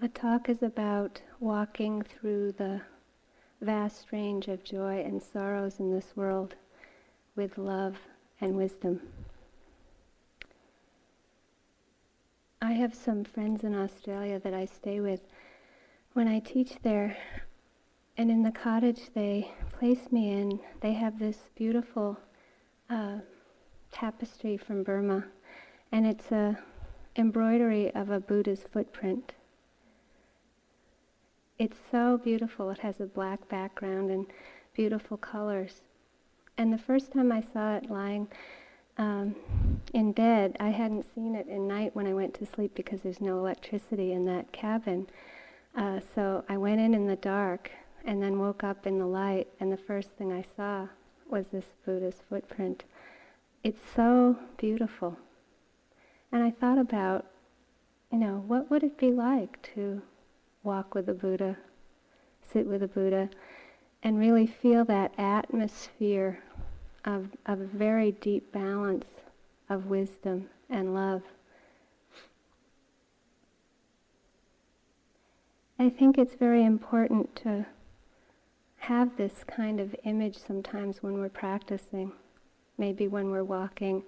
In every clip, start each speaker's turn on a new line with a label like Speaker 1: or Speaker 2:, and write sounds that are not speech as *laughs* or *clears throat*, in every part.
Speaker 1: The talk is about walking through the vast range of joy and sorrows in this world with love and wisdom. I have some friends in Australia that I stay with. When I teach there, and in the cottage they place me in, they have this beautiful uh, tapestry from Burma, and it's a embroidery of a Buddha's footprint. It's so beautiful. It has a black background and beautiful colors. And the first time I saw it lying um, in bed, I hadn't seen it in night when I went to sleep because there's no electricity in that cabin. Uh, so I went in in the dark and then woke up in the light, and the first thing I saw was this Buddha's footprint. It's so beautiful. And I thought about, you know, what would it be like to walk with the Buddha, sit with the Buddha, and really feel that atmosphere of, of a very deep balance of wisdom and love. I think it's very important to have this kind of image sometimes when we're practicing. Maybe when we're walking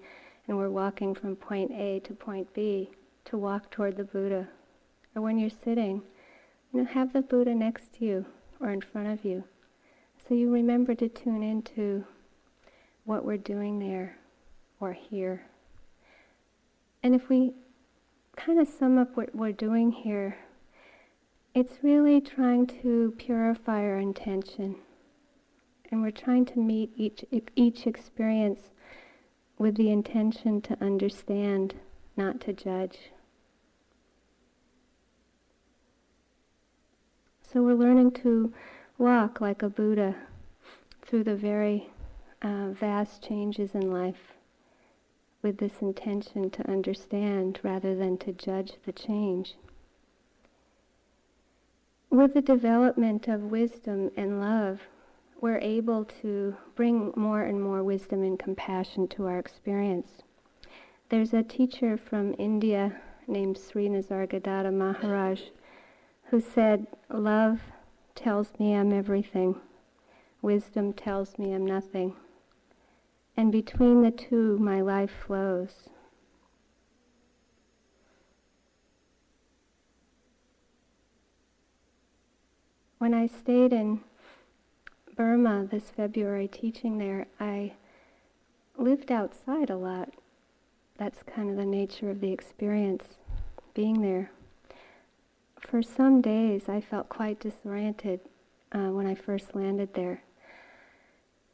Speaker 1: and we're walking from point A to point B to walk toward the Buddha. Or when you're sitting, have the Buddha next to you or in front of you. So you remember to tune into what we're doing there or here. And if we kind of sum up what we're doing here, it's really trying to purify our intention. And we're trying to meet each, each experience with the intention to understand, not to judge. So we're learning to walk like a Buddha through the very uh, vast changes in life with this intention to understand rather than to judge the change. With the development of wisdom and love, we're able to bring more and more wisdom and compassion to our experience. There's a teacher from India named Sri Nisargadatta Maharaj who said, Love tells me I'm everything, wisdom tells me I'm nothing and between the two my life flows. When I stayed in Burma this February teaching there, I lived outside a lot. That's kind of the nature of the experience being there. For some days, I felt quite disoriented uh, when I first landed there.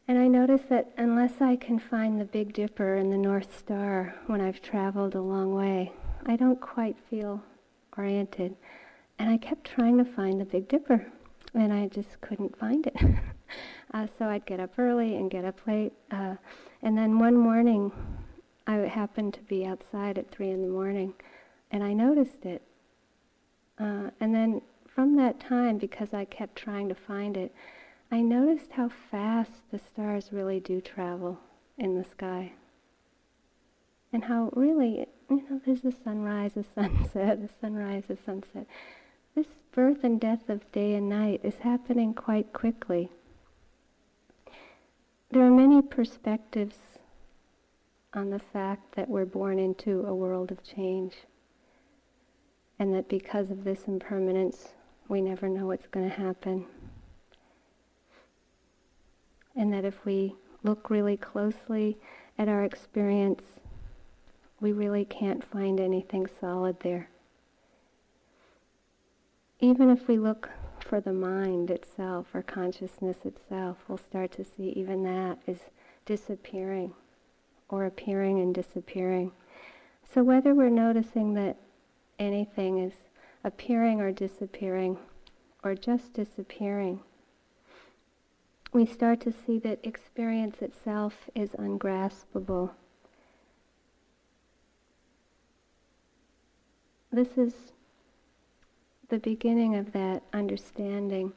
Speaker 1: And I noticed that unless I can find the Big Dipper and the North Star when I've traveled a long way, I don't quite feel oriented. And I kept trying to find the Big Dipper, and I just couldn't find it. *laughs* uh, so I'd get up early and get up late. Uh, and then one morning, I happened to be outside at 3 in the morning, and I noticed it. Uh, and then from that time, because I kept trying to find it, I noticed how fast the stars really do travel in the sky. And how really, you know, there's a sunrise, a *laughs* sunset, a sunrise, a sunset. This birth and death of day and night is happening quite quickly. There are many perspectives on the fact that we're born into a world of change. And that because of this impermanence, we never know what's going to happen and that if we look really closely at our experience, we really can't find anything solid there. Even if we look for the mind itself or consciousness itself, we'll start to see even that is disappearing or appearing and disappearing. So whether we're noticing that anything is appearing or disappearing or just disappearing, we start to see that experience itself is ungraspable. This is the beginning of that understanding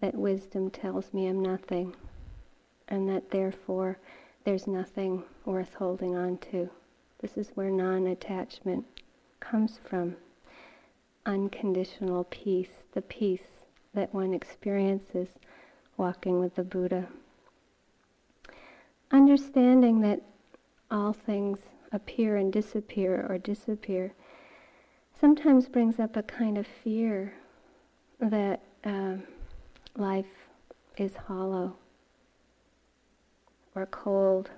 Speaker 1: that wisdom tells me I'm nothing, and that therefore there's nothing worth holding on to. This is where non attachment comes from. unconditional peace, the peace that one experiences walking with the Buddha. Understanding that all things appear and disappear or disappear sometimes brings up a kind of fear that uh, life is hollow or cold.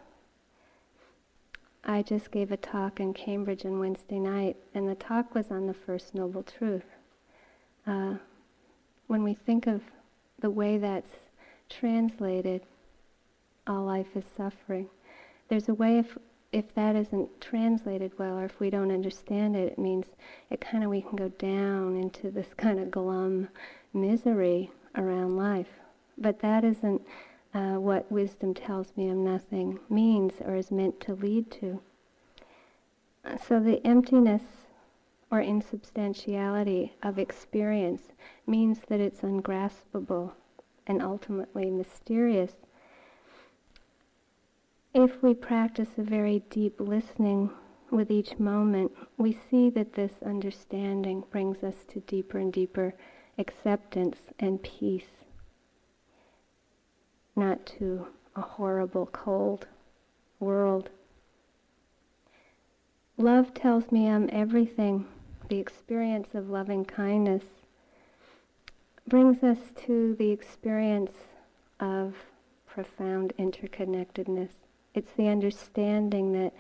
Speaker 1: I just gave a talk in Cambridge on Wednesday night, and the talk was on the First Noble Truth. Uh, when we think of the way that's translated, all life is suffering. There's a way if if that isn't translated well, or if we don't understand it, it means it kind of we can go down into this kind of glum misery around life. But that isn't uh, what wisdom tells me of nothing means or is meant to lead to. So the emptiness or insubstantiality of experience means that it's ungraspable and ultimately mysterious. If we practice a very deep listening with each moment, we see that this understanding brings us to deeper and deeper acceptance and peace, not to a horrible, cold world. Love tells me I'm everything. The experience of loving kindness brings us to the experience of profound interconnectedness. It's the understanding that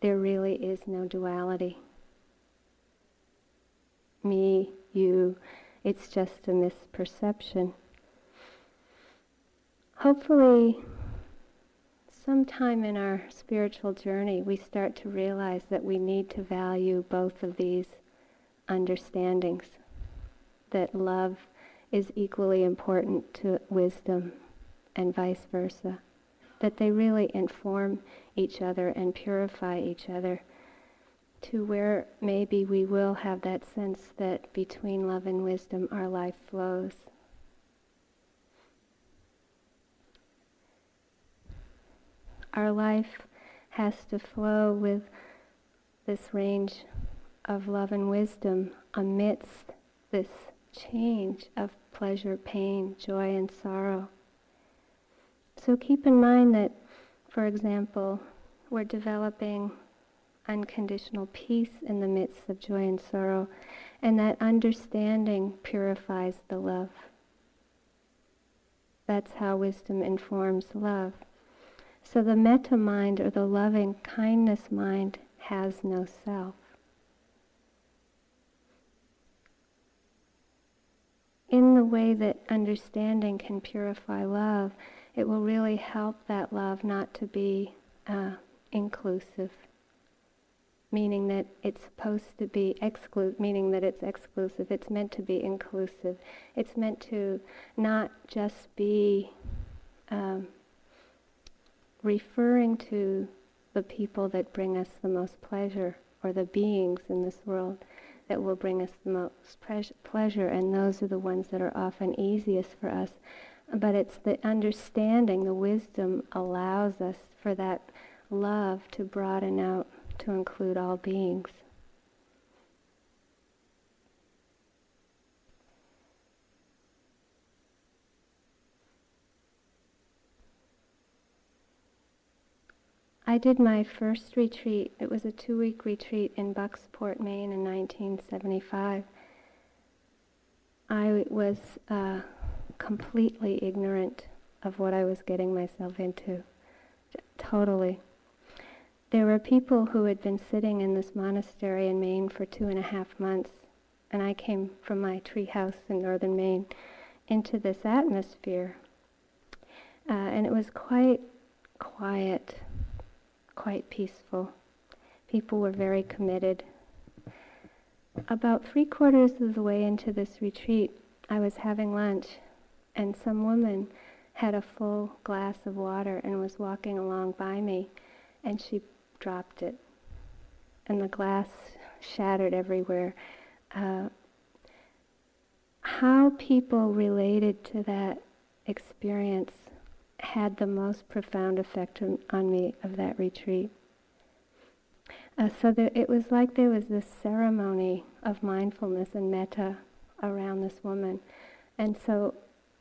Speaker 1: there really is no duality. Me, you, it's just a misperception. Hopefully, sometime in our spiritual journey, we start to realize that we need to value both of these understandings. That love is equally important to wisdom and vice versa. That they really inform each other and purify each other to where maybe we will have that sense that between love and wisdom our life flows. Our life has to flow with this range of love and wisdom amidst this change of pleasure, pain, joy, and sorrow. So keep in mind that, for example, we're developing unconditional peace in the midst of joy and sorrow, and that understanding purifies the love. That's how wisdom informs love. So the metta mind or the loving kindness mind has no self. in the way that understanding can purify love, it will really help that love not to be uh, inclusive, meaning that it's supposed to be exclusive, meaning that it's exclusive. It's meant to be inclusive. It's meant to not just be um, referring to the people that bring us the most pleasure or the beings in this world that will bring us the most pleasure, and those are the ones that are often easiest for us. But it's the understanding, the wisdom allows us for that love to broaden out to include all beings. I did my first retreat. It was a two week retreat in Bucksport, Maine in 1975. I was uh, completely ignorant of what I was getting myself into. Totally. There were people who had been sitting in this monastery in Maine for two and a half months, and I came from my tree house in northern Maine into this atmosphere. Uh, and it was quite quiet quite peaceful. People were very committed. About three quarters of the way into this retreat, I was having lunch, and some woman had a full glass of water and was walking along by me, and she dropped it. And the glass shattered everywhere. Uh, how people related to that experience had the most profound effect on, on me of that retreat. Uh, so there, it was like there was this ceremony of mindfulness and metta around this woman. And so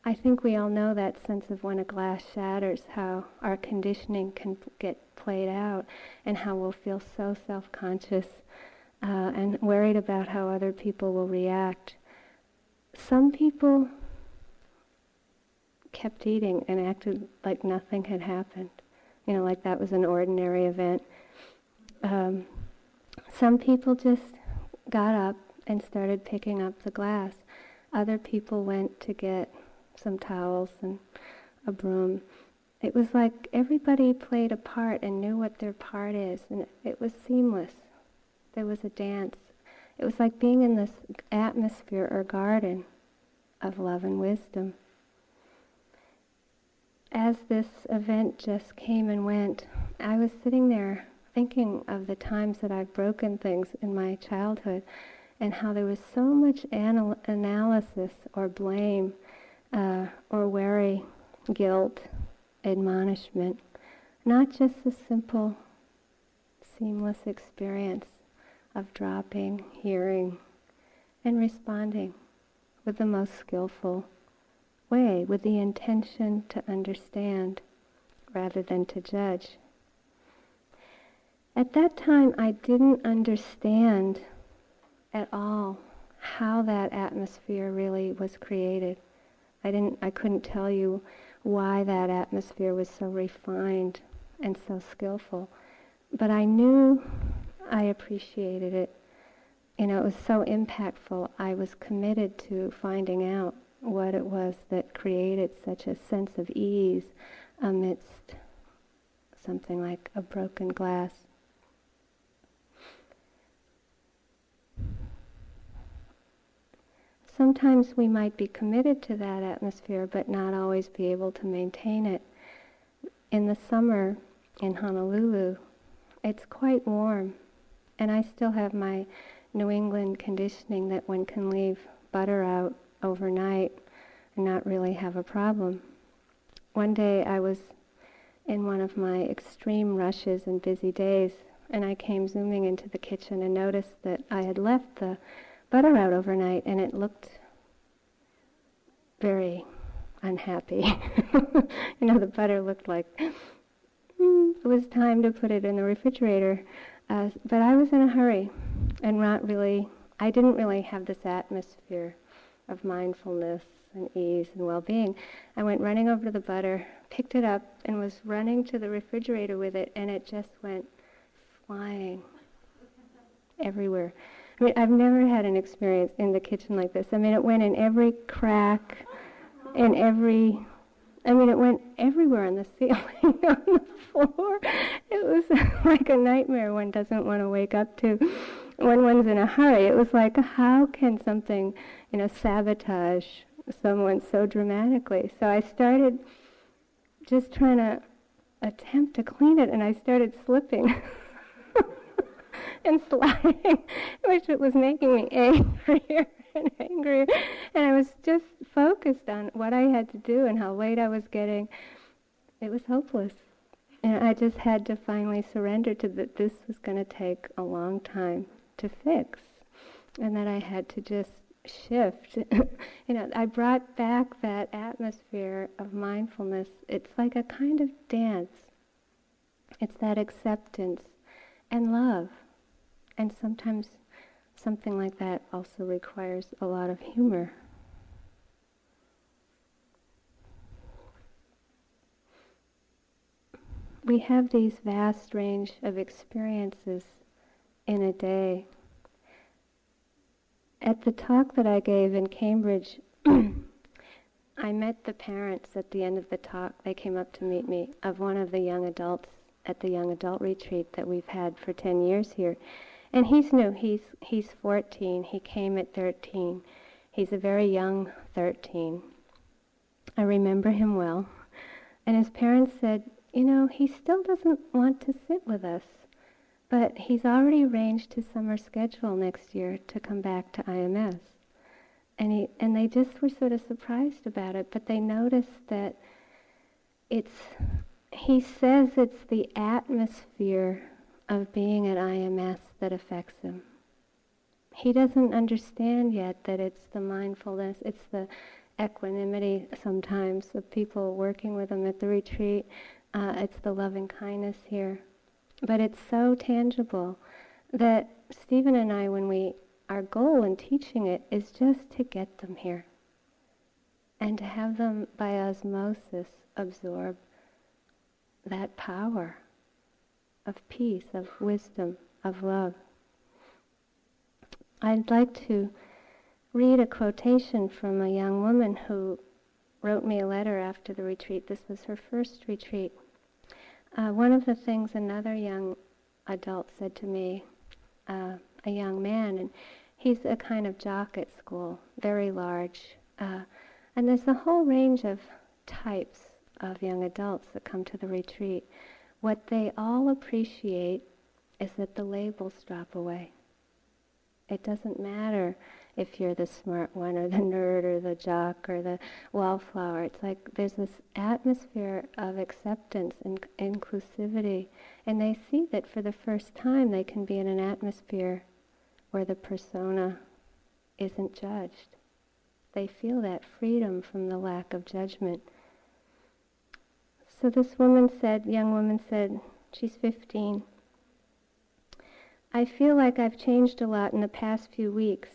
Speaker 1: I think we all know that sense of when a glass shatters, how our conditioning can get played out, and how we'll feel so self conscious uh, and worried about how other people will react. Some people kept eating and acted like nothing had happened, you know, like that was an ordinary event. Um, some people just got up and started picking up the glass. Other people went to get some towels and a broom. It was like everybody played a part and knew what their part is, and it was seamless. There was a dance. It was like being in this atmosphere or garden of love and wisdom. As this event just came and went, I was sitting there thinking of the times that I've broken things in my childhood and how there was so much anal- analysis or blame uh, or worry, guilt, admonishment, not just the simple, seamless experience of dropping, hearing, and responding with the most skillful way, with the intention to understand rather than to judge. At that time, I didn't understand at all how that atmosphere really was created. I didn't I couldn't tell you why that atmosphere was so refined and so skillful. But I knew I appreciated it. You know, it was so impactful. I was committed to finding out what it was that created such a sense of ease amidst something like a broken glass. sometimes we might be committed to that atmosphere but not always be able to maintain it. In the summer in Honolulu, it's quite warm, and I still have my New England conditioning that one can leave butter out overnight and not really have a problem. One day I was in one of my extreme rushes and busy days, and I came zooming into the kitchen and noticed that I had left the butter out overnight, and it looked very unhappy. *laughs* you know, the butter looked like mm, it was time to put it in the refrigerator. Uh, but I was in a hurry and not really, I didn't really have this atmosphere of mindfulness and ease and well being. I went running over to the butter, picked it up, and was running to the refrigerator with it, and it just went flying everywhere. I mean, I've never had an experience in the kitchen like this. I mean, it went in every crack, in every. I mean, it went everywhere on the *laughs* ceiling, on the floor. It was *laughs* like a nightmare one doesn't want to wake up to when one's in a hurry. It was like, how can something, you know, sabotage someone so dramatically? So I started just trying to attempt to clean it, and I started slipping. *laughs* and sliding, *laughs* which was making me angrier *laughs* and angrier. And I was just focused on what I had to do and how late I was getting. It was hopeless. And I just had to finally surrender to that this was going to take a long time to fix. And that I had to just shift. *laughs* you know, I brought back that atmosphere of mindfulness. It's like a kind of dance. It's that acceptance and love. And sometimes something like that also requires a lot of humor. We have these vast range of experiences in a day. At the talk that I gave in Cambridge, *clears throat* I met the parents at the end of the talk. They came up to meet me of one of the young adults at the young adult retreat that we've had for 10 years here. And he's new. He's he's 14. He came at 13. He's a very young 13. I remember him well. And his parents said, you know, he still doesn't want to sit with us, but he's already arranged his summer schedule next year to come back to IMS. And he and they just were sort of surprised about it, but they noticed that it's he says it's the atmosphere of being at IMS that affects him. He doesn't understand yet that it's the mindfulness, it's the equanimity sometimes of people working with him at the retreat. Uh, it's the loving kindness here. But it's so tangible that Stephen and I, when we, our goal in teaching it is just to get them here and to have them by osmosis absorb that power of peace, of wisdom, of love. I'd like to read a quotation from a young woman who wrote me a letter after the retreat. This was her first retreat. Uh, one of the things another young adult said to me, uh, a young man, and he's a kind of jock at school, very large. Uh, and there's a whole range of types of young adults that come to the retreat. What they all appreciate is that the labels drop away. It doesn't matter if you're the smart one or the *laughs* nerd or the jock or the wallflower. It's like there's this atmosphere of acceptance and inclusivity. And they see that for the first time they can be in an atmosphere where the persona isn't judged. They feel that freedom from the lack of judgment. So this woman said, young woman said, she's 15. I feel like I've changed a lot in the past few weeks.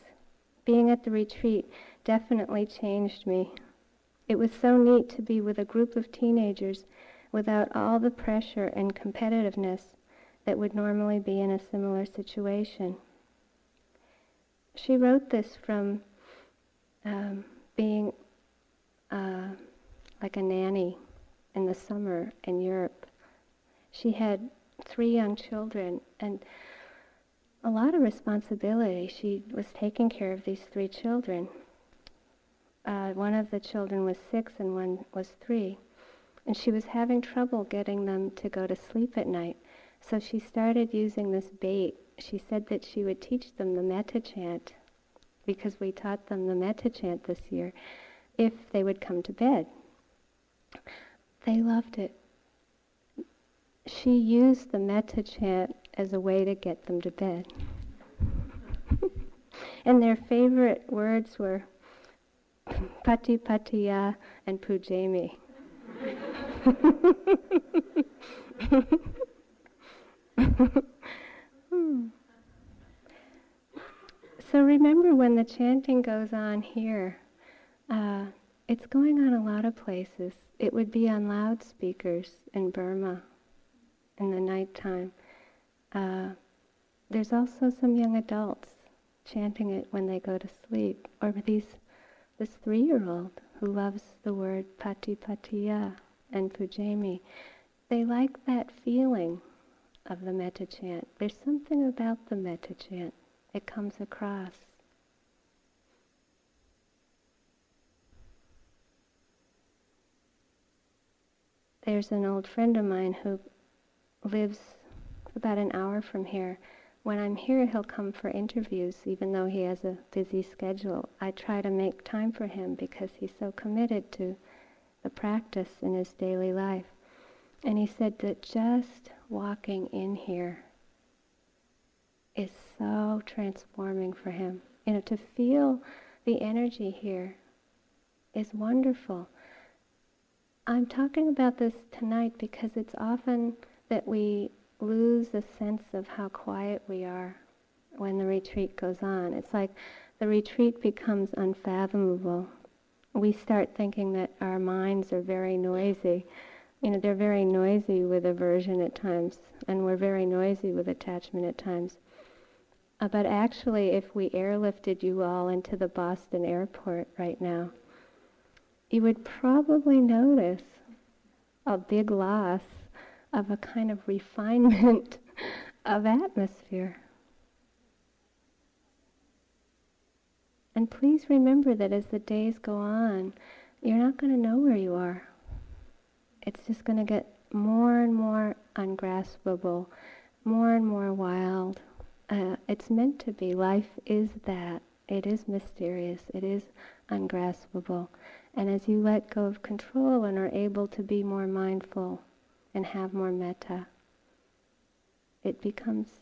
Speaker 1: Being at the retreat definitely changed me. It was so neat to be with a group of teenagers without all the pressure and competitiveness that would normally be in a similar situation. She wrote this from um, being uh, like a nanny in the summer in Europe. She had three young children and a lot of responsibility. She was taking care of these three children. Uh, one of the children was six and one was three. And she was having trouble getting them to go to sleep at night. So she started using this bait. She said that she would teach them the metta chant because we taught them the metta chant this year if they would come to bed. They loved it. She used the metta chant as a way to get them to bed. *laughs* and their favorite words were *laughs* pati patiya and pujami. *laughs* So remember when the chanting goes on here, uh, it's going on a lot of places. It would be on loudspeakers in Burma in the nighttime. Uh, there's also some young adults chanting it when they go to sleep, or these this three-year-old who loves the word patipatiya and pujami. They like that feeling of the metta chant. There's something about the metta chant. It comes across. There's an old friend of mine who lives about an hour from here. When I'm here, he'll come for interviews, even though he has a busy schedule. I try to make time for him because he's so committed to the practice in his daily life. And he said that just walking in here is so transforming for him. You know, to feel the energy here is wonderful. I'm talking about this tonight because it's often that we lose the sense of how quiet we are when the retreat goes on. It's like the retreat becomes unfathomable. We start thinking that our minds are very noisy. You know, they're very noisy with aversion at times, and we're very noisy with attachment at times. Uh, but actually, if we airlifted you all into the Boston airport right now, you would probably notice a big loss of a kind of refinement *laughs* of atmosphere. And please remember that as the days go on, you're not going to know where you are. It's just going to get more and more ungraspable, more and more wild. Uh, it's meant to be. Life is that. It is mysterious. It is ungraspable. And as you let go of control and are able to be more mindful and have more metta, it becomes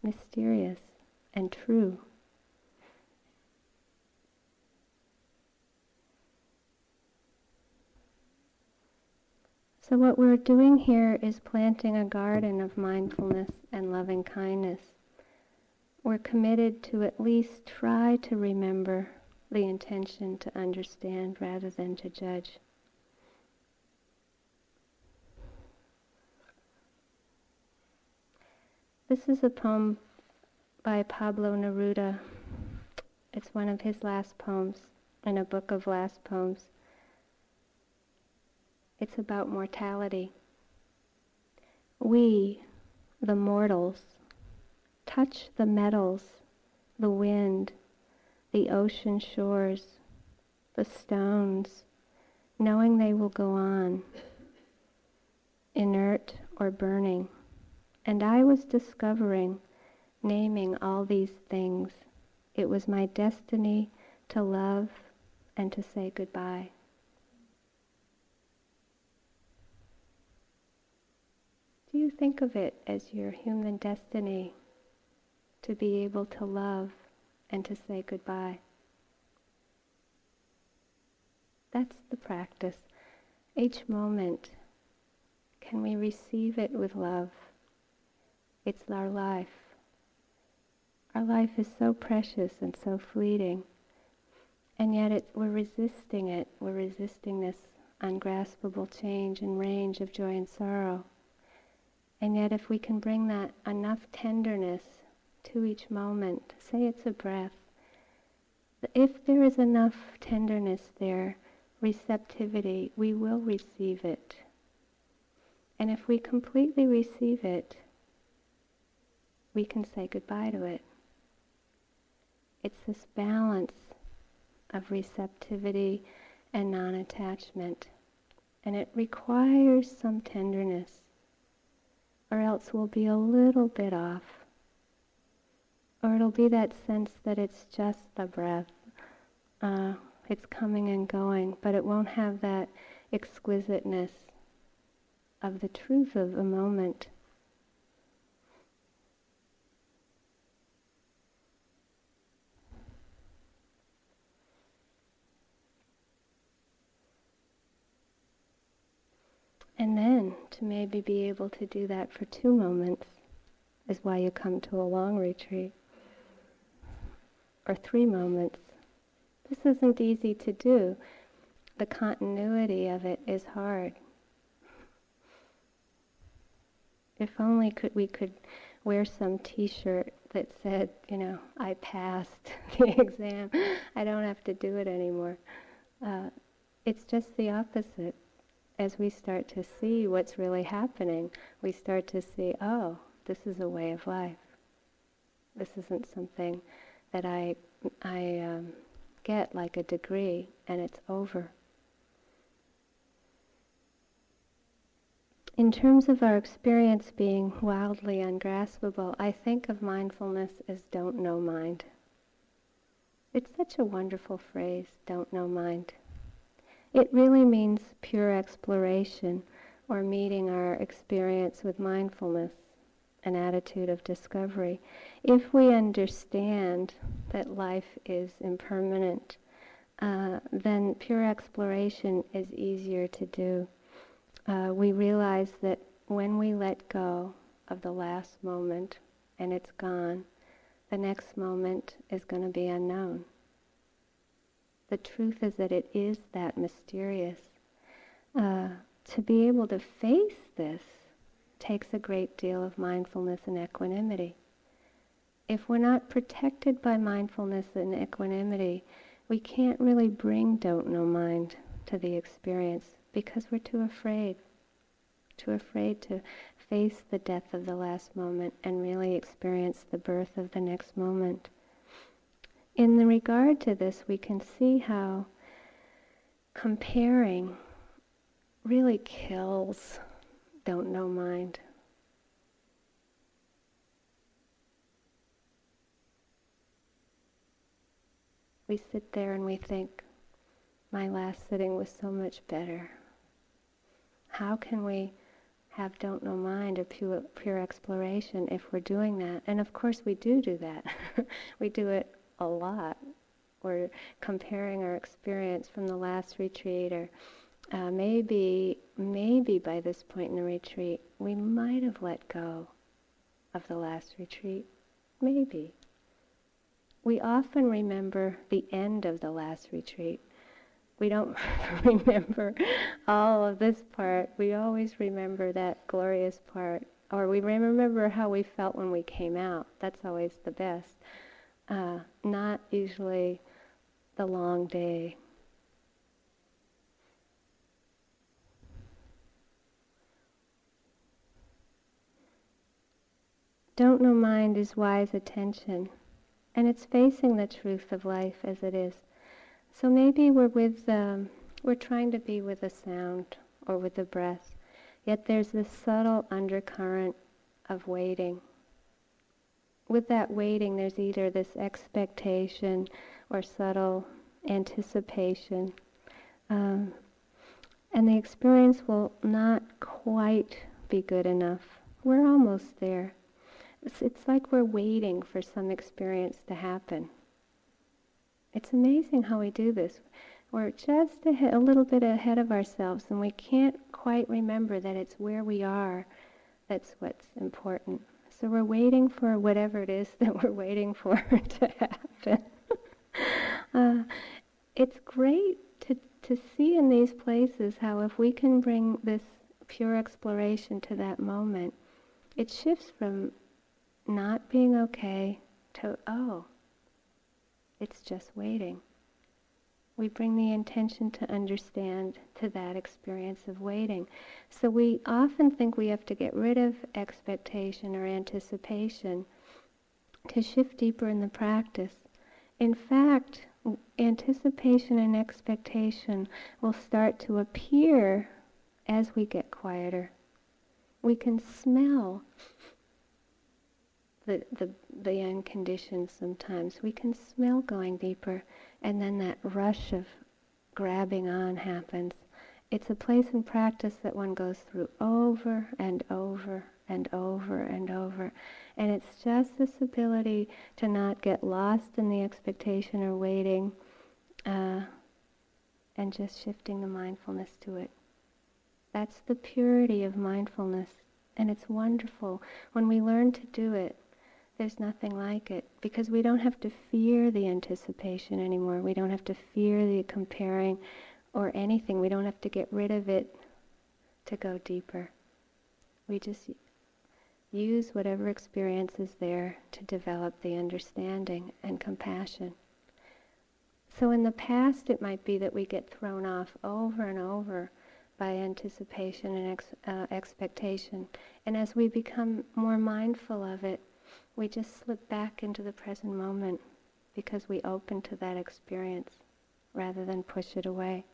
Speaker 1: mysterious and true. So, what we're doing here is planting a garden of mindfulness and loving kindness. We're committed to at least try to remember the intention to understand rather than to judge. This is a poem by Pablo Neruda. It's one of his last poems in a book of last poems. It's about mortality. We, the mortals, touch the metals, the wind, the ocean shores, the stones, knowing they will go on, inert or burning. And I was discovering, naming all these things. It was my destiny to love and to say goodbye. Do you think of it as your human destiny to be able to love and to say goodbye? That's the practice. Each moment, can we receive it with love? It's our life. Our life is so precious and so fleeting, and yet we're resisting it. We're resisting this ungraspable change and range of joy and sorrow. And yet, if we can bring that enough tenderness to each moment, say it's a breath, if there is enough tenderness there, receptivity, we will receive it. And if we completely receive it, we can say goodbye to it. It's this balance of receptivity and non attachment. And it requires some tenderness or else we'll be a little bit off. Or it'll be that sense that it's just the breath. Uh, it's coming and going, but it won't have that exquisiteness of the truth of the moment. And then to maybe be able to do that for two moments is why you come to a long retreat. Or three moments. This isn't easy to do. The continuity of it is hard. If only could we could wear some t-shirt that said, you know, I passed *laughs* the exam. I don't have to do it anymore. Uh, it's just the opposite as we start to see what's really happening, we start to see, oh, this is a way of life. This isn't something that I, I um, get like a degree and it's over. In terms of our experience being wildly ungraspable, I think of mindfulness as don't know mind. It's such a wonderful phrase, don't know mind. It really means pure exploration or meeting our experience with mindfulness, an attitude of discovery. If we understand that life is impermanent, uh, then pure exploration is easier to do. Uh, we realize that when we let go of the last moment and it's gone, the next moment is going to be unknown. The truth is that it is that mysterious. Uh, to be able to face this takes a great deal of mindfulness and equanimity. If we're not protected by mindfulness and equanimity, we can't really bring don't know mind to the experience because we're too afraid. Too afraid to face the death of the last moment and really experience the birth of the next moment in regard to this, we can see how comparing really kills don't know mind. We sit there and we think, my last sitting was so much better. How can we have don't know mind or pure, pure exploration if we're doing that. And of course, we do do that. *laughs* we do it a lot. We're comparing our experience from the last retreat, or uh, maybe, maybe by this point in the retreat, we might have let go of the last retreat. Maybe. We often remember the end of the last retreat we don't *laughs* remember all of this part. We always remember that glorious part. Or we remember how we felt when we came out. That's always the best. Uh, not usually the long day. Don't know mind is wise attention, and it's facing the truth of life as it is. So maybe we're with, um, we're trying to be with the sound or with the breath, yet there's this subtle undercurrent of waiting. With that waiting, there's either this expectation or subtle anticipation. Um, and the experience will not quite be good enough. We're almost there. It's, it's like we're waiting for some experience to happen. It's amazing how we do this. We're just a, a little bit ahead of ourselves, and we can't quite remember that it's where we are that's what's important. So we're waiting for whatever it is *laughs* that we're waiting for *laughs* to happen. *laughs* uh, it's great to, to see in these places how if we can bring this pure exploration to that moment, it shifts from not being okay to, oh, it's just waiting. We bring the intention to understand to that experience of waiting. So we often think we have to get rid of expectation or anticipation to shift deeper in the practice. In fact, anticipation and expectation will start to appear as we get quieter. We can smell the, the, the unconditioned sometimes. We can smell going deeper, and then that rush of grabbing on happens. It's a place in practice that one goes through over and over and over and over. And it's just this ability to not get lost in the expectation or waiting uh, and just shifting the mindfulness to it. That's the purity of mindfulness. And it's wonderful. When we learn to do it, there's nothing like it because we don't have to fear the anticipation anymore. We don't have to fear the comparing or anything. We don't have to get rid of it to go deeper. We just use whatever experience is there to develop the understanding and compassion. So in the past, it might be that we get thrown off over and over by anticipation and ex- uh, expectation. And as we become more mindful of it, we just slip back into the present moment because we open to that experience rather than push it away.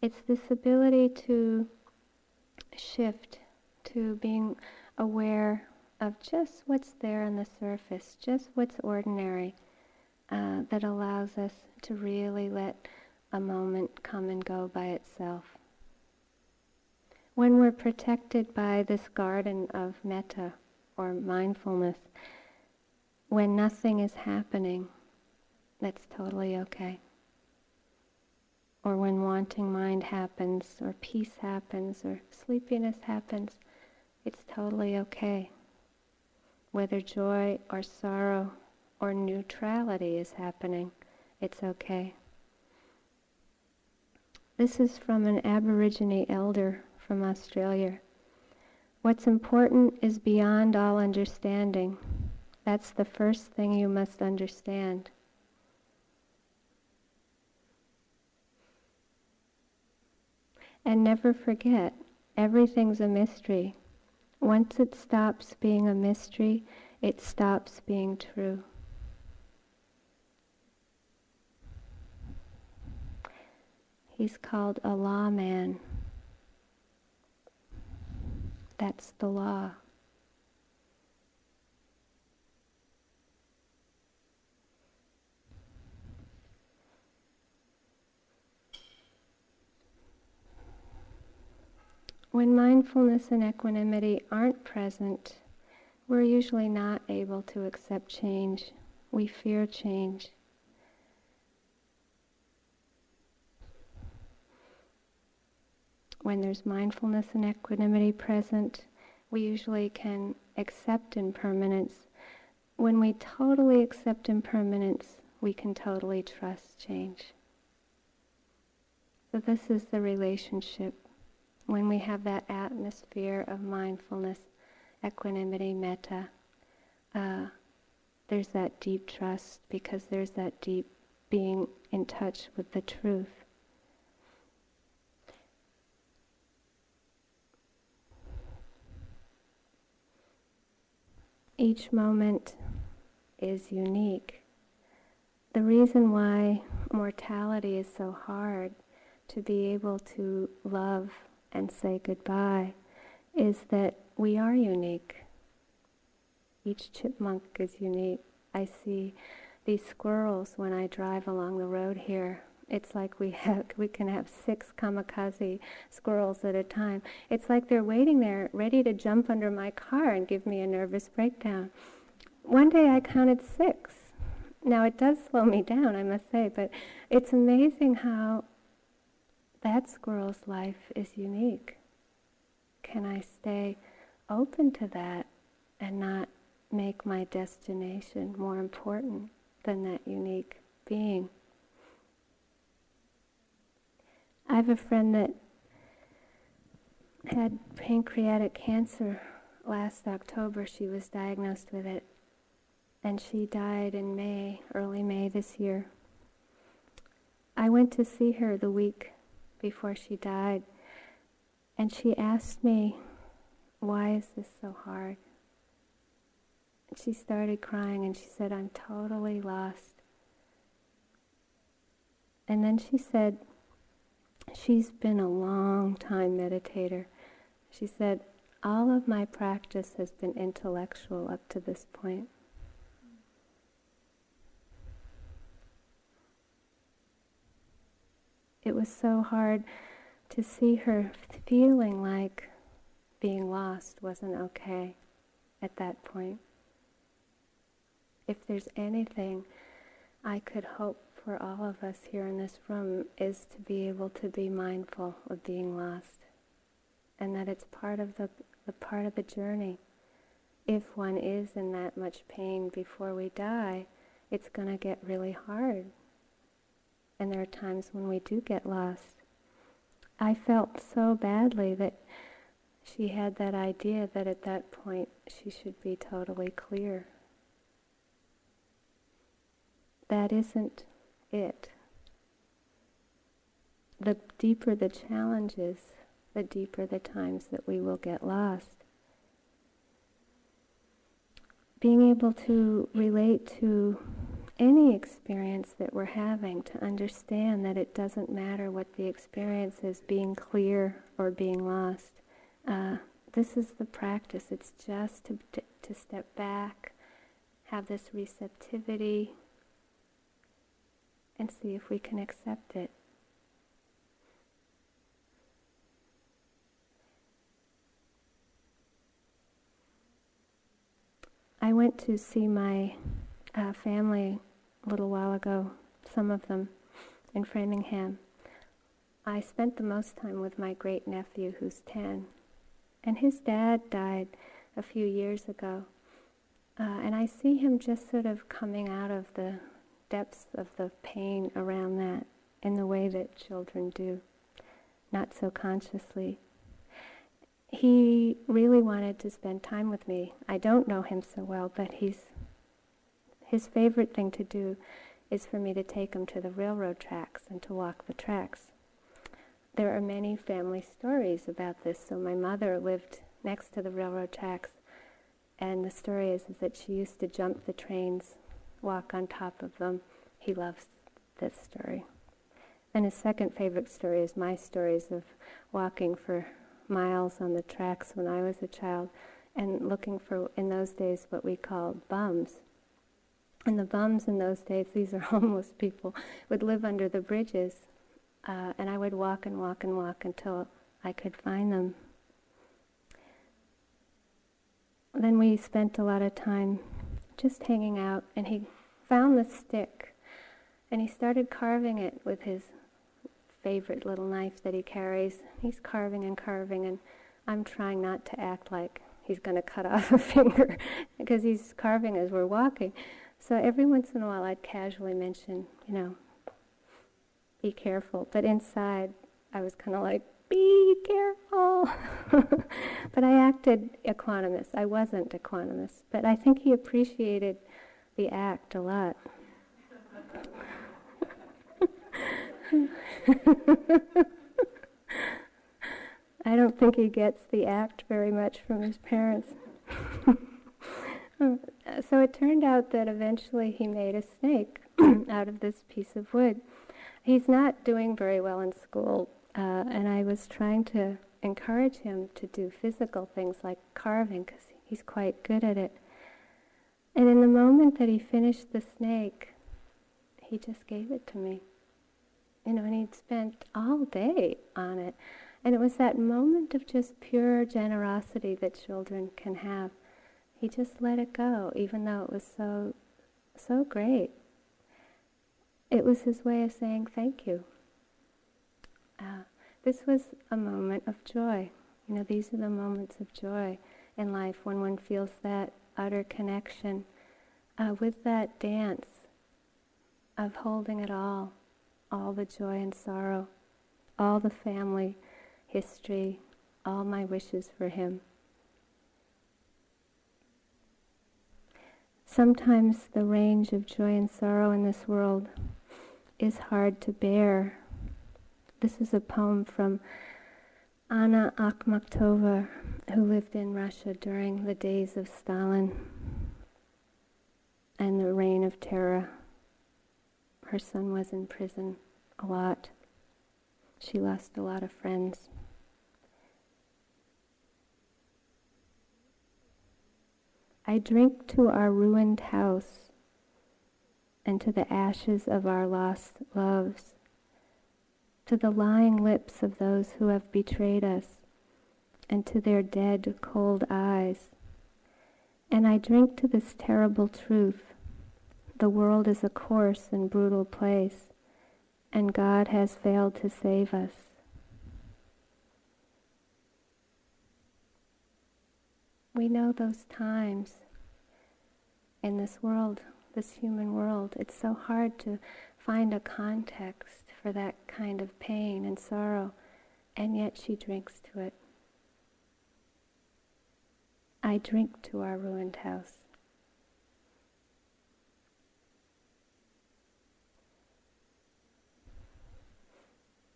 Speaker 1: It's this ability to shift to being aware of just what's there on the surface, just what's ordinary, uh, that allows us to really let a moment come and go by itself when we're protected by this garden of metta or mindfulness, when nothing is happening, that's totally okay. Or when wanting mind happens, or peace happens, or sleepiness happens, it's totally okay. Whether joy or sorrow or neutrality is happening, it's okay. This is from an Aborigine elder from Australia. What's important is beyond all understanding. That's the first thing you must understand. And never forget, everything's a mystery. Once it stops being a mystery, it stops being true. He's called a lawman. That's the law. when mindfulness and equanimity aren't present, we're usually not able to accept change. We fear change. When there's mindfulness and equanimity present, we usually can accept impermanence. When we totally accept impermanence, we can totally trust change. So, this is the relationship when we have that atmosphere of mindfulness, equanimity, metta. Uh, there's that deep trust because there's that deep being in touch with the truth. Each moment is unique. The reason why mortality is so hard to be able to love and say goodbye is that we are unique. Each chipmunk is unique. I see these squirrels when I drive along the road here. It's like we have *laughs* we can have six kamikaze squirrels at a time. It's like they're waiting there, ready to jump under my car and give me a nervous breakdown. One day I counted six. Now it does slow me down, I must say, but it's amazing how that squirrel's life is unique. Can I stay open to that and not make my destination more important than that unique being? I have a friend that had pancreatic cancer last October. She was diagnosed with it, and she died in May, early May this year. I went to see her the week before she died. And she asked me, Why is this so hard? And she started crying and she said, I'm totally lost. And then she said, She's been a long time meditator. She said, All of my practice has been intellectual up to this point. it was so hard to see her feeling like being lost wasn't okay at that point. If there's anything I could hope for all of us here in this room is to be able to be mindful of being lost and that it's part of the, the part of the journey. If one is in that much pain before we die, it's going to get really hard and there are times when we do get lost. I felt so badly that she had that idea that at that point she should be totally clear. That isn't it. The deeper the challenges, the deeper the times that we will get lost. Being able to relate to any experience that we're having to understand that it doesn't matter what the experience is, being clear or being lost. Uh, this is the practice. It's just to, to, to step back, have this receptivity, and see if we can accept it. I went to see my uh, family a little while ago, some of them in Framingham. I spent the most time with my great nephew, who's 10. And his dad died a few years ago. Uh, and I see him just sort of coming out of the depths of the pain around that in the way that children do, not so consciously. He really wanted to spend time with me. I don't know him so well, but he's his favorite thing to do is for me to take him to the railroad tracks and to walk the tracks. There are many family stories about this. So my mother lived next to the railroad tracks, and the story is, is that she used to jump the trains, walk on top of them. He loves this story. And his second favorite story is my stories of walking for miles on the tracks when I was a child and looking for, in those days, what we called bums and the bums in those days, these are *laughs* homeless people, would live under the bridges. Uh, and I would walk and walk and walk until I could find them. then we spent a lot of time just hanging out, and he found the stick, and he started carving it with his favorite little knife that he carries. He's carving and carving, and I'm trying not to act like he's going to cut *laughs* off a finger because he's carving as we're walking. So every once in a while, I'd casually mention, you know, be careful. But inside, I was kind of like, be careful. *laughs* but I acted equanimous. I wasn't equanimous. But I think he appreciated the act a lot. *laughs* I don't think he gets the act very much from his parents. *laughs* so it turned out that eventually he made a snake *clears throat* out of this piece of wood. He's not doing very well in school, uh, and I was trying to encourage him to do physical things like carving because he's quite good at it. And in the moment that he finished the snake, he just gave it to me you know, and he'd spent all day on it. And it was that moment of just pure generosity that children can have. He just let it go, even though it was so, so great. It was his way of saying thank you. Uh, this was a moment of joy. You know, these are the moments of joy in life when one feels that utter connection uh, with that dance of holding it all all the joy and sorrow, all the family history, all my wishes for him. Sometimes the range of joy and sorrow in this world is hard to bear. This is a poem from Anna Akhmatova, who lived in Russia during the days of Stalin and the reign of terror. Her son was in prison a lot. She lost a lot of friends. I drink to our ruined house and to the ashes of our lost loves, to the lying lips of those who have betrayed us, and to their dead, cold eyes. And I drink to this terrible truth the world is a coarse and brutal place, and God has failed to save us. We know those times in this world, this human world. It's so hard to find a context for that kind of pain and sorrow, and yet she drinks to it. I drink to our ruined house.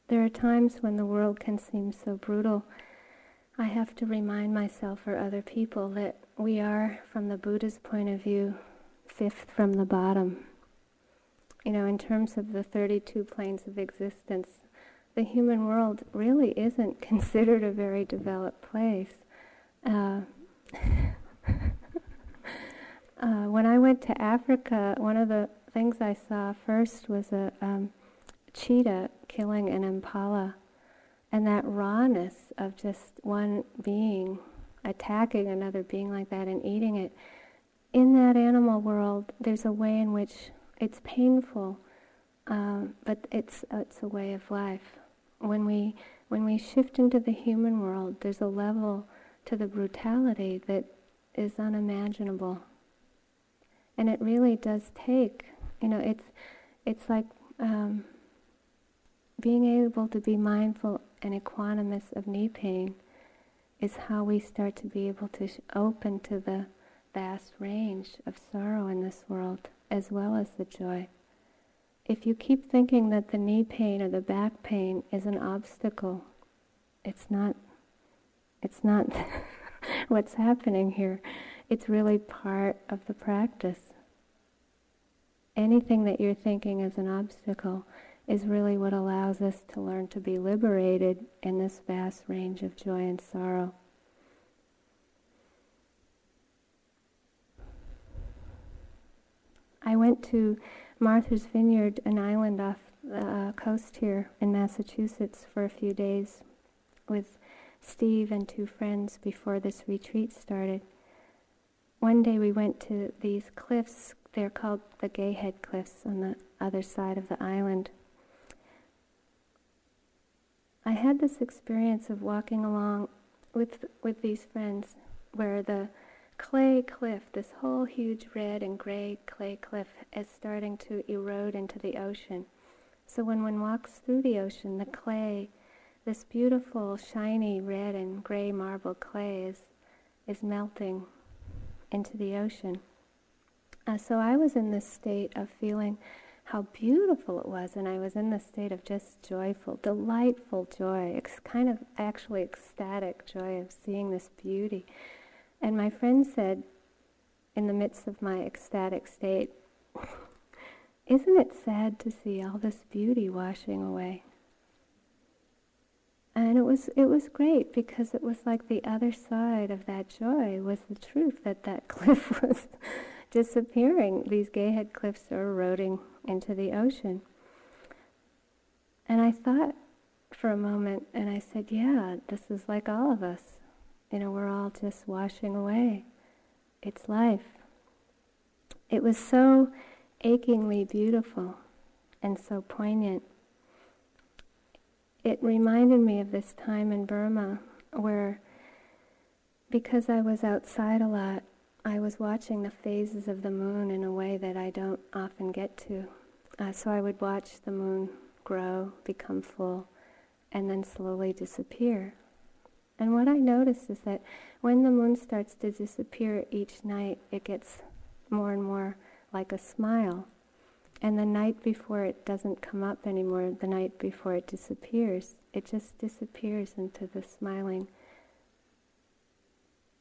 Speaker 1: There are times when the world can seem so brutal. I have to remind myself or other people that we are, from the Buddha's point of view, fifth from the bottom. You know, in terms of the 32 planes of existence, the human world really isn't *laughs* considered a very developed place. Uh, *laughs* uh, when I went to Africa, one of the things I saw first was a um, cheetah killing an impala and that rawness of just one being attacking another being like that and eating it in that animal world there's a way in which it's painful um, but it's it's a way of life. When we when we shift into the human world there's a level to the brutality that is unimaginable. And it really does take you know it's it's like um, being able to be mindful and equanimous of knee pain is how we start to be able to sh- open to the vast range of sorrow in this world as well as the joy. If you keep thinking that the knee pain or the back pain is an obstacle, it's not it's not *laughs* what's happening here. It's really part of the practice. Anything that you're thinking is an obstacle is really what allows us to learn to be liberated in this vast range of joy and sorrow. I went to Martha's Vineyard, an island off the uh, coast here in Massachusetts, for a few days with Steve and two friends before this retreat started. one day we went to these cliffs. They're called the Gay Head Cliffs on the other side of the island. I had this experience of walking along with with these friends where the clay cliff, this whole huge red and gray clay cliff, is starting to erode into the ocean. So when one walks through the ocean, the clay, this beautiful, shiny red and gray marble clay, is, is melting into the ocean. Uh, so I was in this state of feeling how beautiful it was, and I was in this state of just joyful, delightful joy, ex- kind of actually ecstatic joy of seeing this beauty. And my friend said, in the midst of my ecstatic state, Isn't it sad to see all this beauty washing away? And it was it was great because it was like the other side of that joy was the truth that that *laughs* cliff was disappearing. These gay head cliffs are eroding into the ocean. And I thought for a moment and I said, Yeah, this is like all of us. You know, we're all just washing away. It's life. It was so achingly beautiful and so poignant. It reminded me of this time in Burma where, because I was outside a lot, I was watching the phases of the moon in a way that I don't often get to. Uh, so I would watch the moon grow, become full, and then slowly disappear. And what I notice is that when the moon starts to disappear each night, it gets more and more like a smile. And the night before it doesn't come up anymore, the night before it disappears, it just disappears into the smiling,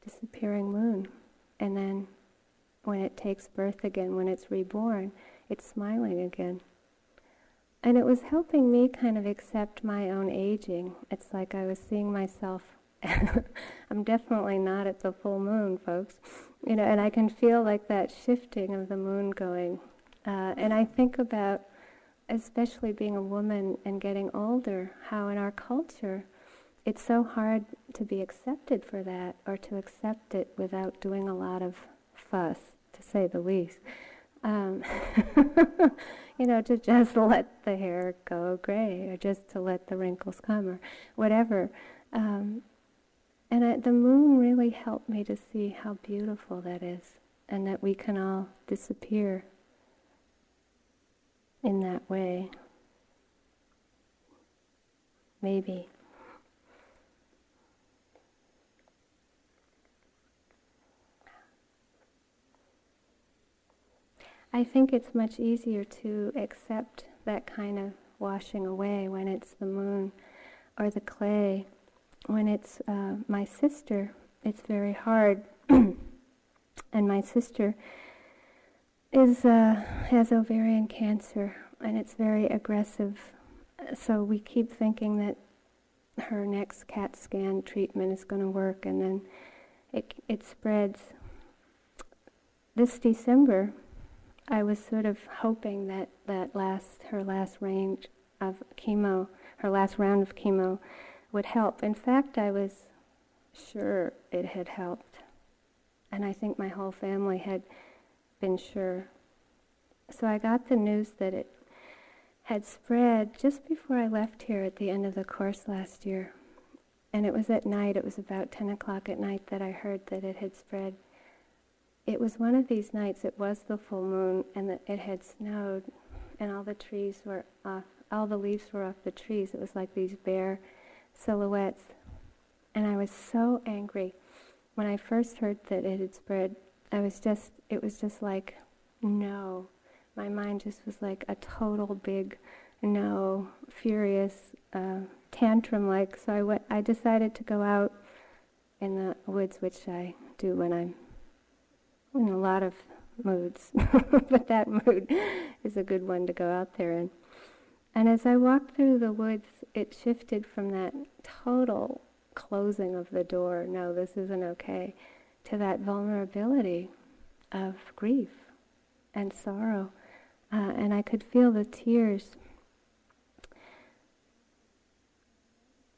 Speaker 1: disappearing moon. And then when it takes birth again, when it's reborn, it's smiling again. And it was helping me kind of accept my own aging. It's like I was seeing myself *laughs* I'm definitely not at the full moon, folks. You know, and I can feel like that shifting of the moon going. Uh, and I think about, especially being a woman and getting older, how in our culture it's so hard to be accepted for that or to accept it without doing a lot of fuss, to say the least. Um, *laughs* you know, to just let the hair go gray or just to let the wrinkles come or whatever. Um, and the moon really helped me to see how beautiful that is and that we can all disappear in that way. Maybe. I think it's much easier to accept that kind of washing away when it's the moon or the clay when it's uh, my sister, it's very hard. *clears throat* and my sister is uh, has ovarian cancer, and it's very aggressive. So we keep thinking that her next CAT scan treatment is going to work, and then it it spreads. This December, I was sort of hoping that that last her last range of chemo, her last round of chemo, would help. In fact, I was sure it had helped. And I think my whole family had been sure. So I got the news that it had spread just before I left here at the end of the course last year. And it was at night, it was about 10 o'clock at night that I heard that it had spread. It was one of these nights, it was the full moon, and it had snowed, and all the trees were off, all the leaves were off the trees. It was like these bare silhouettes. And I was so angry when I first heard that it had spread. I was just, it was just like, no. My mind just was like a total big no, furious uh, tantrum like. So I went, I decided to go out in the woods, which I do when I'm in a lot of moods. *laughs* but that mood is a good one to go out there in. And as I walked through the woods, it shifted from that total closing of the door, no, this isn't okay, to that vulnerability of grief and sorrow. Uh, and I could feel the tears.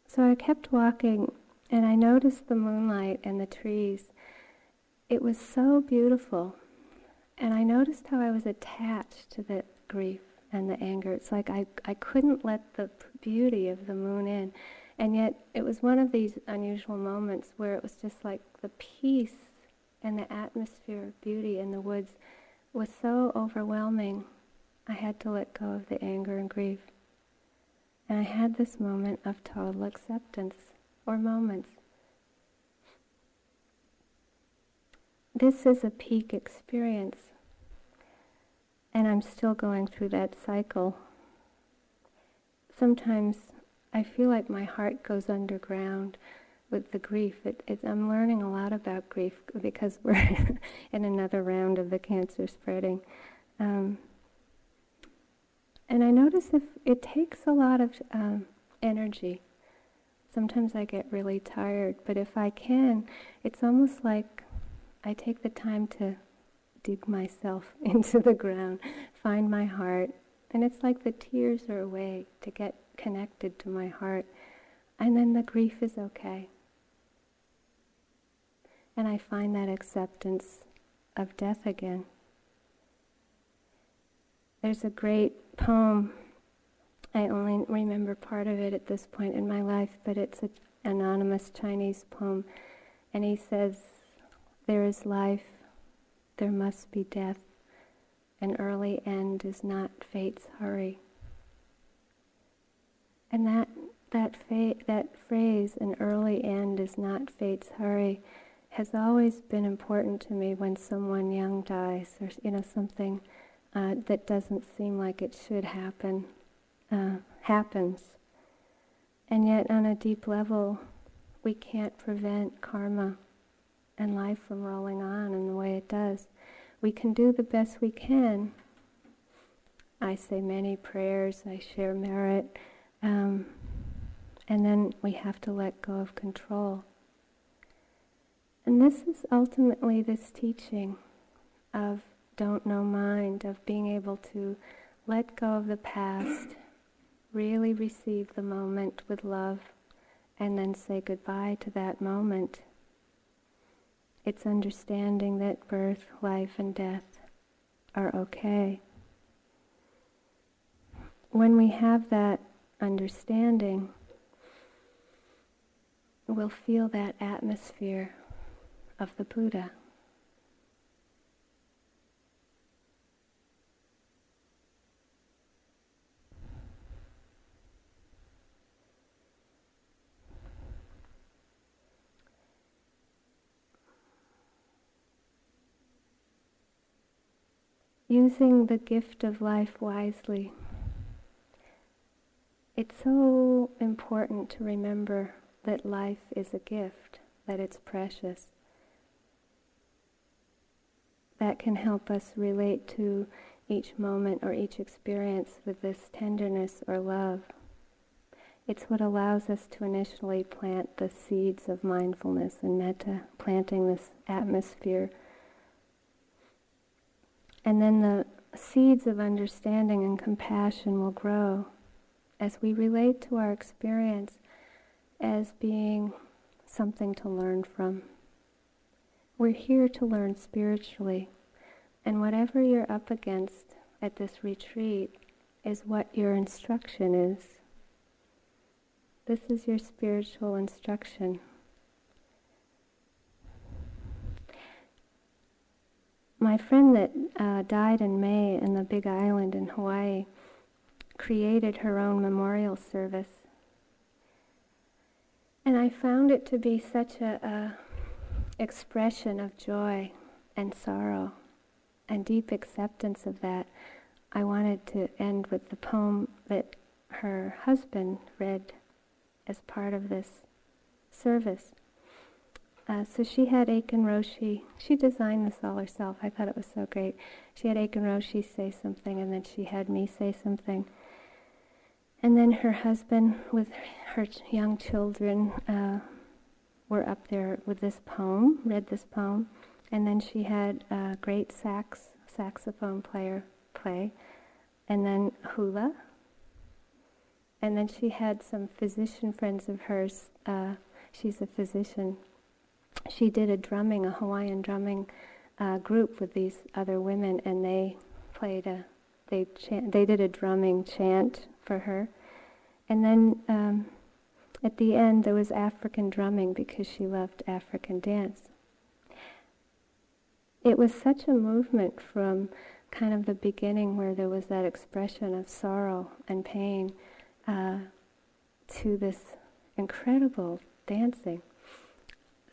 Speaker 1: So I kept walking, and I noticed the moonlight and the trees. it was so beautiful. And I noticed how I was attached to the grief and the anger. It's like I, I couldn't let the beauty of the moon in. And yet it was one of these unusual moments where it was just like the peace and the atmosphere of beauty in the woods was so overwhelming. I had to let go of the anger and grief. And I had this moment of total acceptance, or moments. This is a peak experience, and I'm still going through that cycle. Sometimes I feel like my heart goes underground with the grief. It, it, I'm learning a lot about grief because we're *laughs* in another round of the cancer spreading. Um, and I notice if it takes a lot of um, energy. Sometimes I get really tired, but if I can, it's almost like I take the time to dig myself *laughs* into the ground, find my heart, and it's like the tears are a way to get connected to my heart, and then the grief is okay. And I find that acceptance of death again. There's a great poem. I only remember part of it at this point in my life, but it's an anonymous Chinese poem. And he says, There is life, there must be death. An early end is not fate's hurry. And that, that, fa- that phrase, an early end is not fate's hurry, has always been important to me when someone young dies or, you know, something uh, that doesn't seem like it should happen uh, happens. And yet, on a deep level, we can't prevent karma and life from rolling on in the way it does. We can do the best we can. I say many prayers, I share merit, um, and then we have to let go of control. And this is ultimately this teaching of don't know mind, of being able to let go of the past, really receive the moment with love, and then say goodbye to that moment. It's understanding that birth, life, and death are okay. When we have that understanding, we'll feel that atmosphere of the Buddha. Using the gift of life wisely. It's so important to remember that life is a gift, that it's precious. That can help us relate to each moment or each experience with this tenderness or love. It's what allows us to initially plant the seeds of mindfulness and metta, planting this atmosphere and then the seeds of understanding and compassion will grow as we relate to our experience as being something to learn from. We're here to learn spiritually, and whatever you're up against at this retreat is what your instruction is. This is your spiritual instruction. My friend that uh, died in May in the Big Island in Hawaii created her own memorial service. And I found it to be such a, a expression of joy and sorrow and deep acceptance of that. I wanted to end with the poem that her husband read as part of this service. Uh, so she had Aitken Roshi. She designed this all herself. I thought it was so great. She had Aitken Roshi say something, and then she had me say something. And then her husband, with her young children, uh, were up there with this poem, read this poem, and then she had a great sax saxophone player play, and then hula. And then she had some physician friends of hers. Uh, she's a physician she did a drumming, a Hawaiian drumming uh, group with these other women, and they played a, they chant, they did a drumming chant for her, and then um, at the end there was African drumming because she loved African dance. It was such a movement from kind of the beginning where there was that expression of sorrow and pain uh, to this incredible dancing.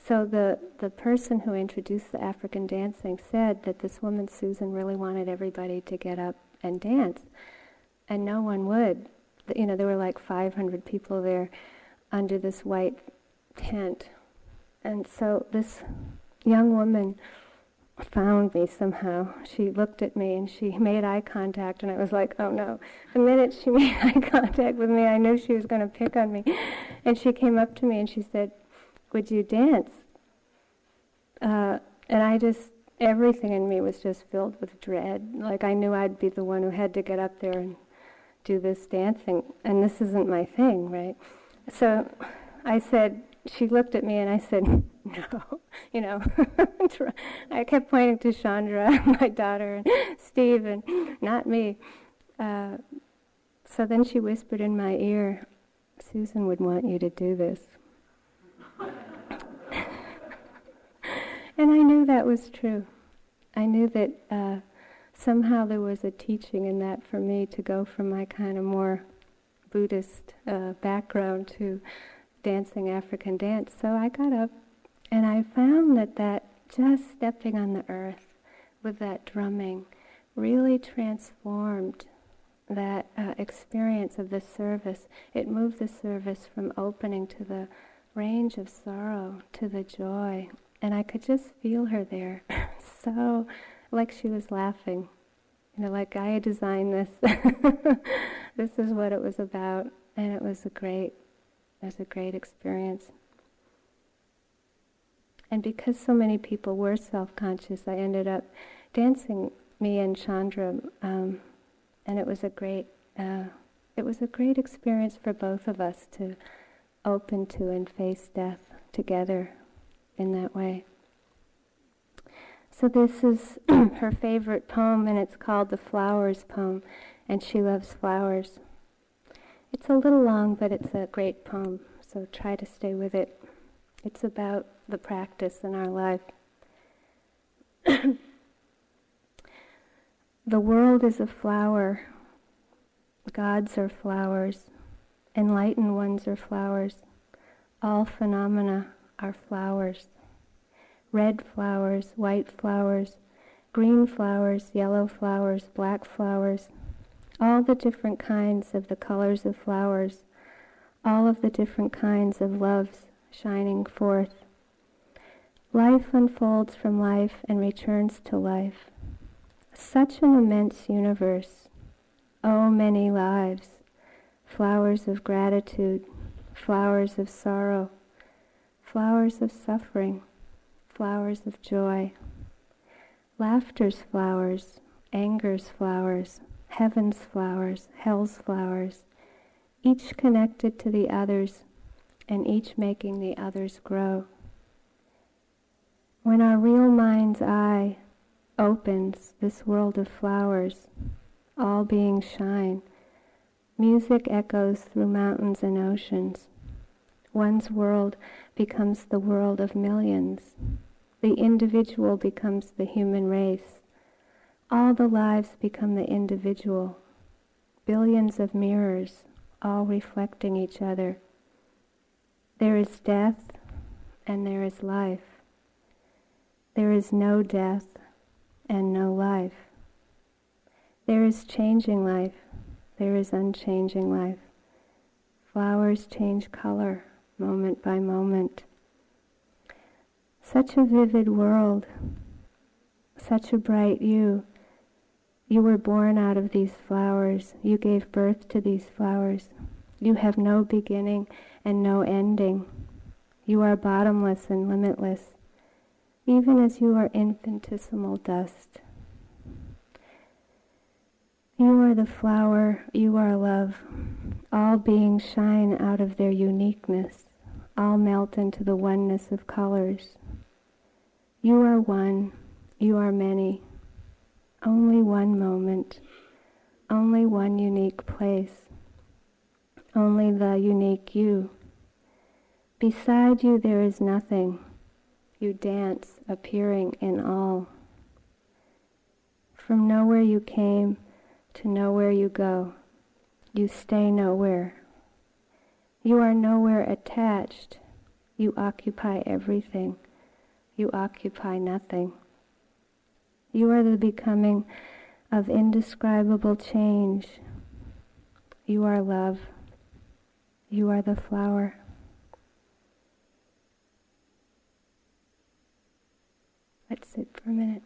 Speaker 1: So the, the person who introduced the African dancing said that this woman, Susan, really wanted everybody to get up and dance. And no one would. You know, there were like 500 people there under this white tent. And so this young woman found me somehow. She looked at me and she made eye contact, and I was like, oh no. The minute she *laughs* made eye contact with me, I knew she was going to pick on me. And she came up to me and she said, would you dance? Uh, and I just, everything in me was just filled with dread. Like I knew I'd be the one who had to get up there and do this dancing, and this isn't my thing, right? So I said, she looked at me and I said, *laughs* no, *laughs* you know. *laughs* I kept pointing to Chandra, my daughter, and Steve, and not me. Uh, so then she whispered in my ear, Susan would want you to do this. And I knew that was true. I knew that uh, somehow there was a teaching in that for me to go from my kind of more Buddhist uh, background to dancing African dance. So I got up and I found that that just stepping on the earth with that drumming really transformed that uh, experience of the service. It moved the service from opening to the range of sorrow to the joy. And I could just feel her there, *clears throat* so like she was laughing. You know, like I designed this. *laughs* this is what it was about, and it was a great, it was a great experience. And because so many people were self-conscious, I ended up dancing me and Chandra, um, and it was a great, uh, it was a great experience for both of us to open to and face death together in that way. So this is *clears throat* her favorite poem, and it's called the Flowers poem, and she loves flowers. It's a little long, but it's a great poem, so try to stay with it. It's about the practice in our life. *clears throat* the world is a flower. Gods are flowers. Enlightened ones are flowers. All phenomena are flowers. Red flowers, white flowers, green flowers, yellow flowers, black flowers, all the different kinds of the colors of flowers, all of the different kinds of loves shining forth. Life unfolds from life and returns to life. Such an immense universe. Oh, many lives, flowers of gratitude, flowers of sorrow, flowers of suffering, flowers of joy, laughter's flowers, anger's flowers, heaven's flowers, hell's flowers, each connected to the others and each making the others grow. When our real mind's eye opens this world of flowers, all beings shine, music echoes through mountains and oceans. One's world becomes the world of millions. The individual becomes the human race. All the lives become the individual. Billions of mirrors, all reflecting each other. There is death and there is life. There is no death and no life. There is changing life. There is unchanging life. Flowers change color moment by moment. Such a vivid world, such a bright you. You were born out of these flowers. You gave birth to these flowers. You have no beginning and no ending. You are bottomless and limitless, even as you are infinitesimal dust. You are the flower, you are love. All beings shine out of their uniqueness, all melt into the oneness of colors. You are one, you are many. Only one moment, only one unique place, only the unique you. Beside you there is nothing. You dance, appearing in all. From nowhere you came to nowhere you go. You stay nowhere. You are nowhere attached. You occupy everything. You occupy nothing. You are the becoming of indescribable change. You are love. You are the flower. Let's sit for a minute.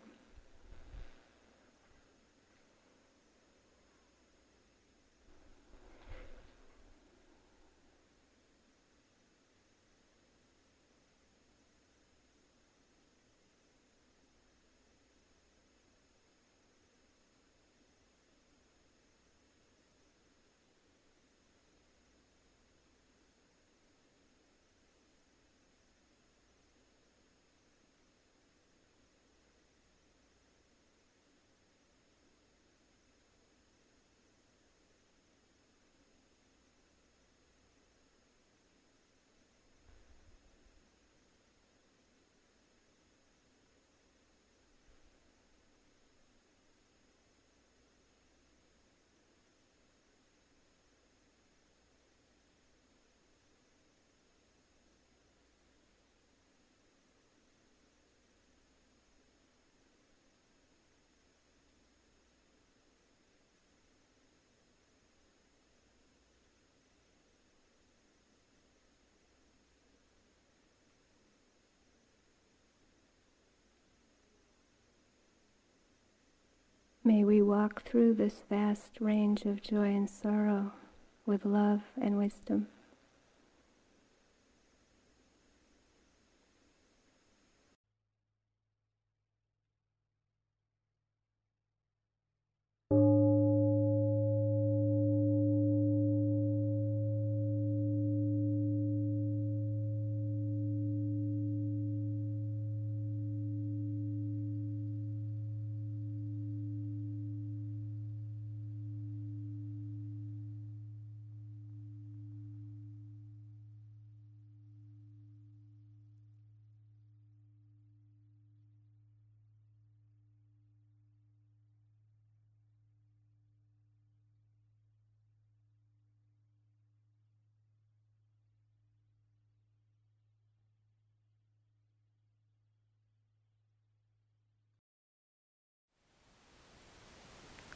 Speaker 1: May we walk through this vast range of joy and sorrow with love and wisdom.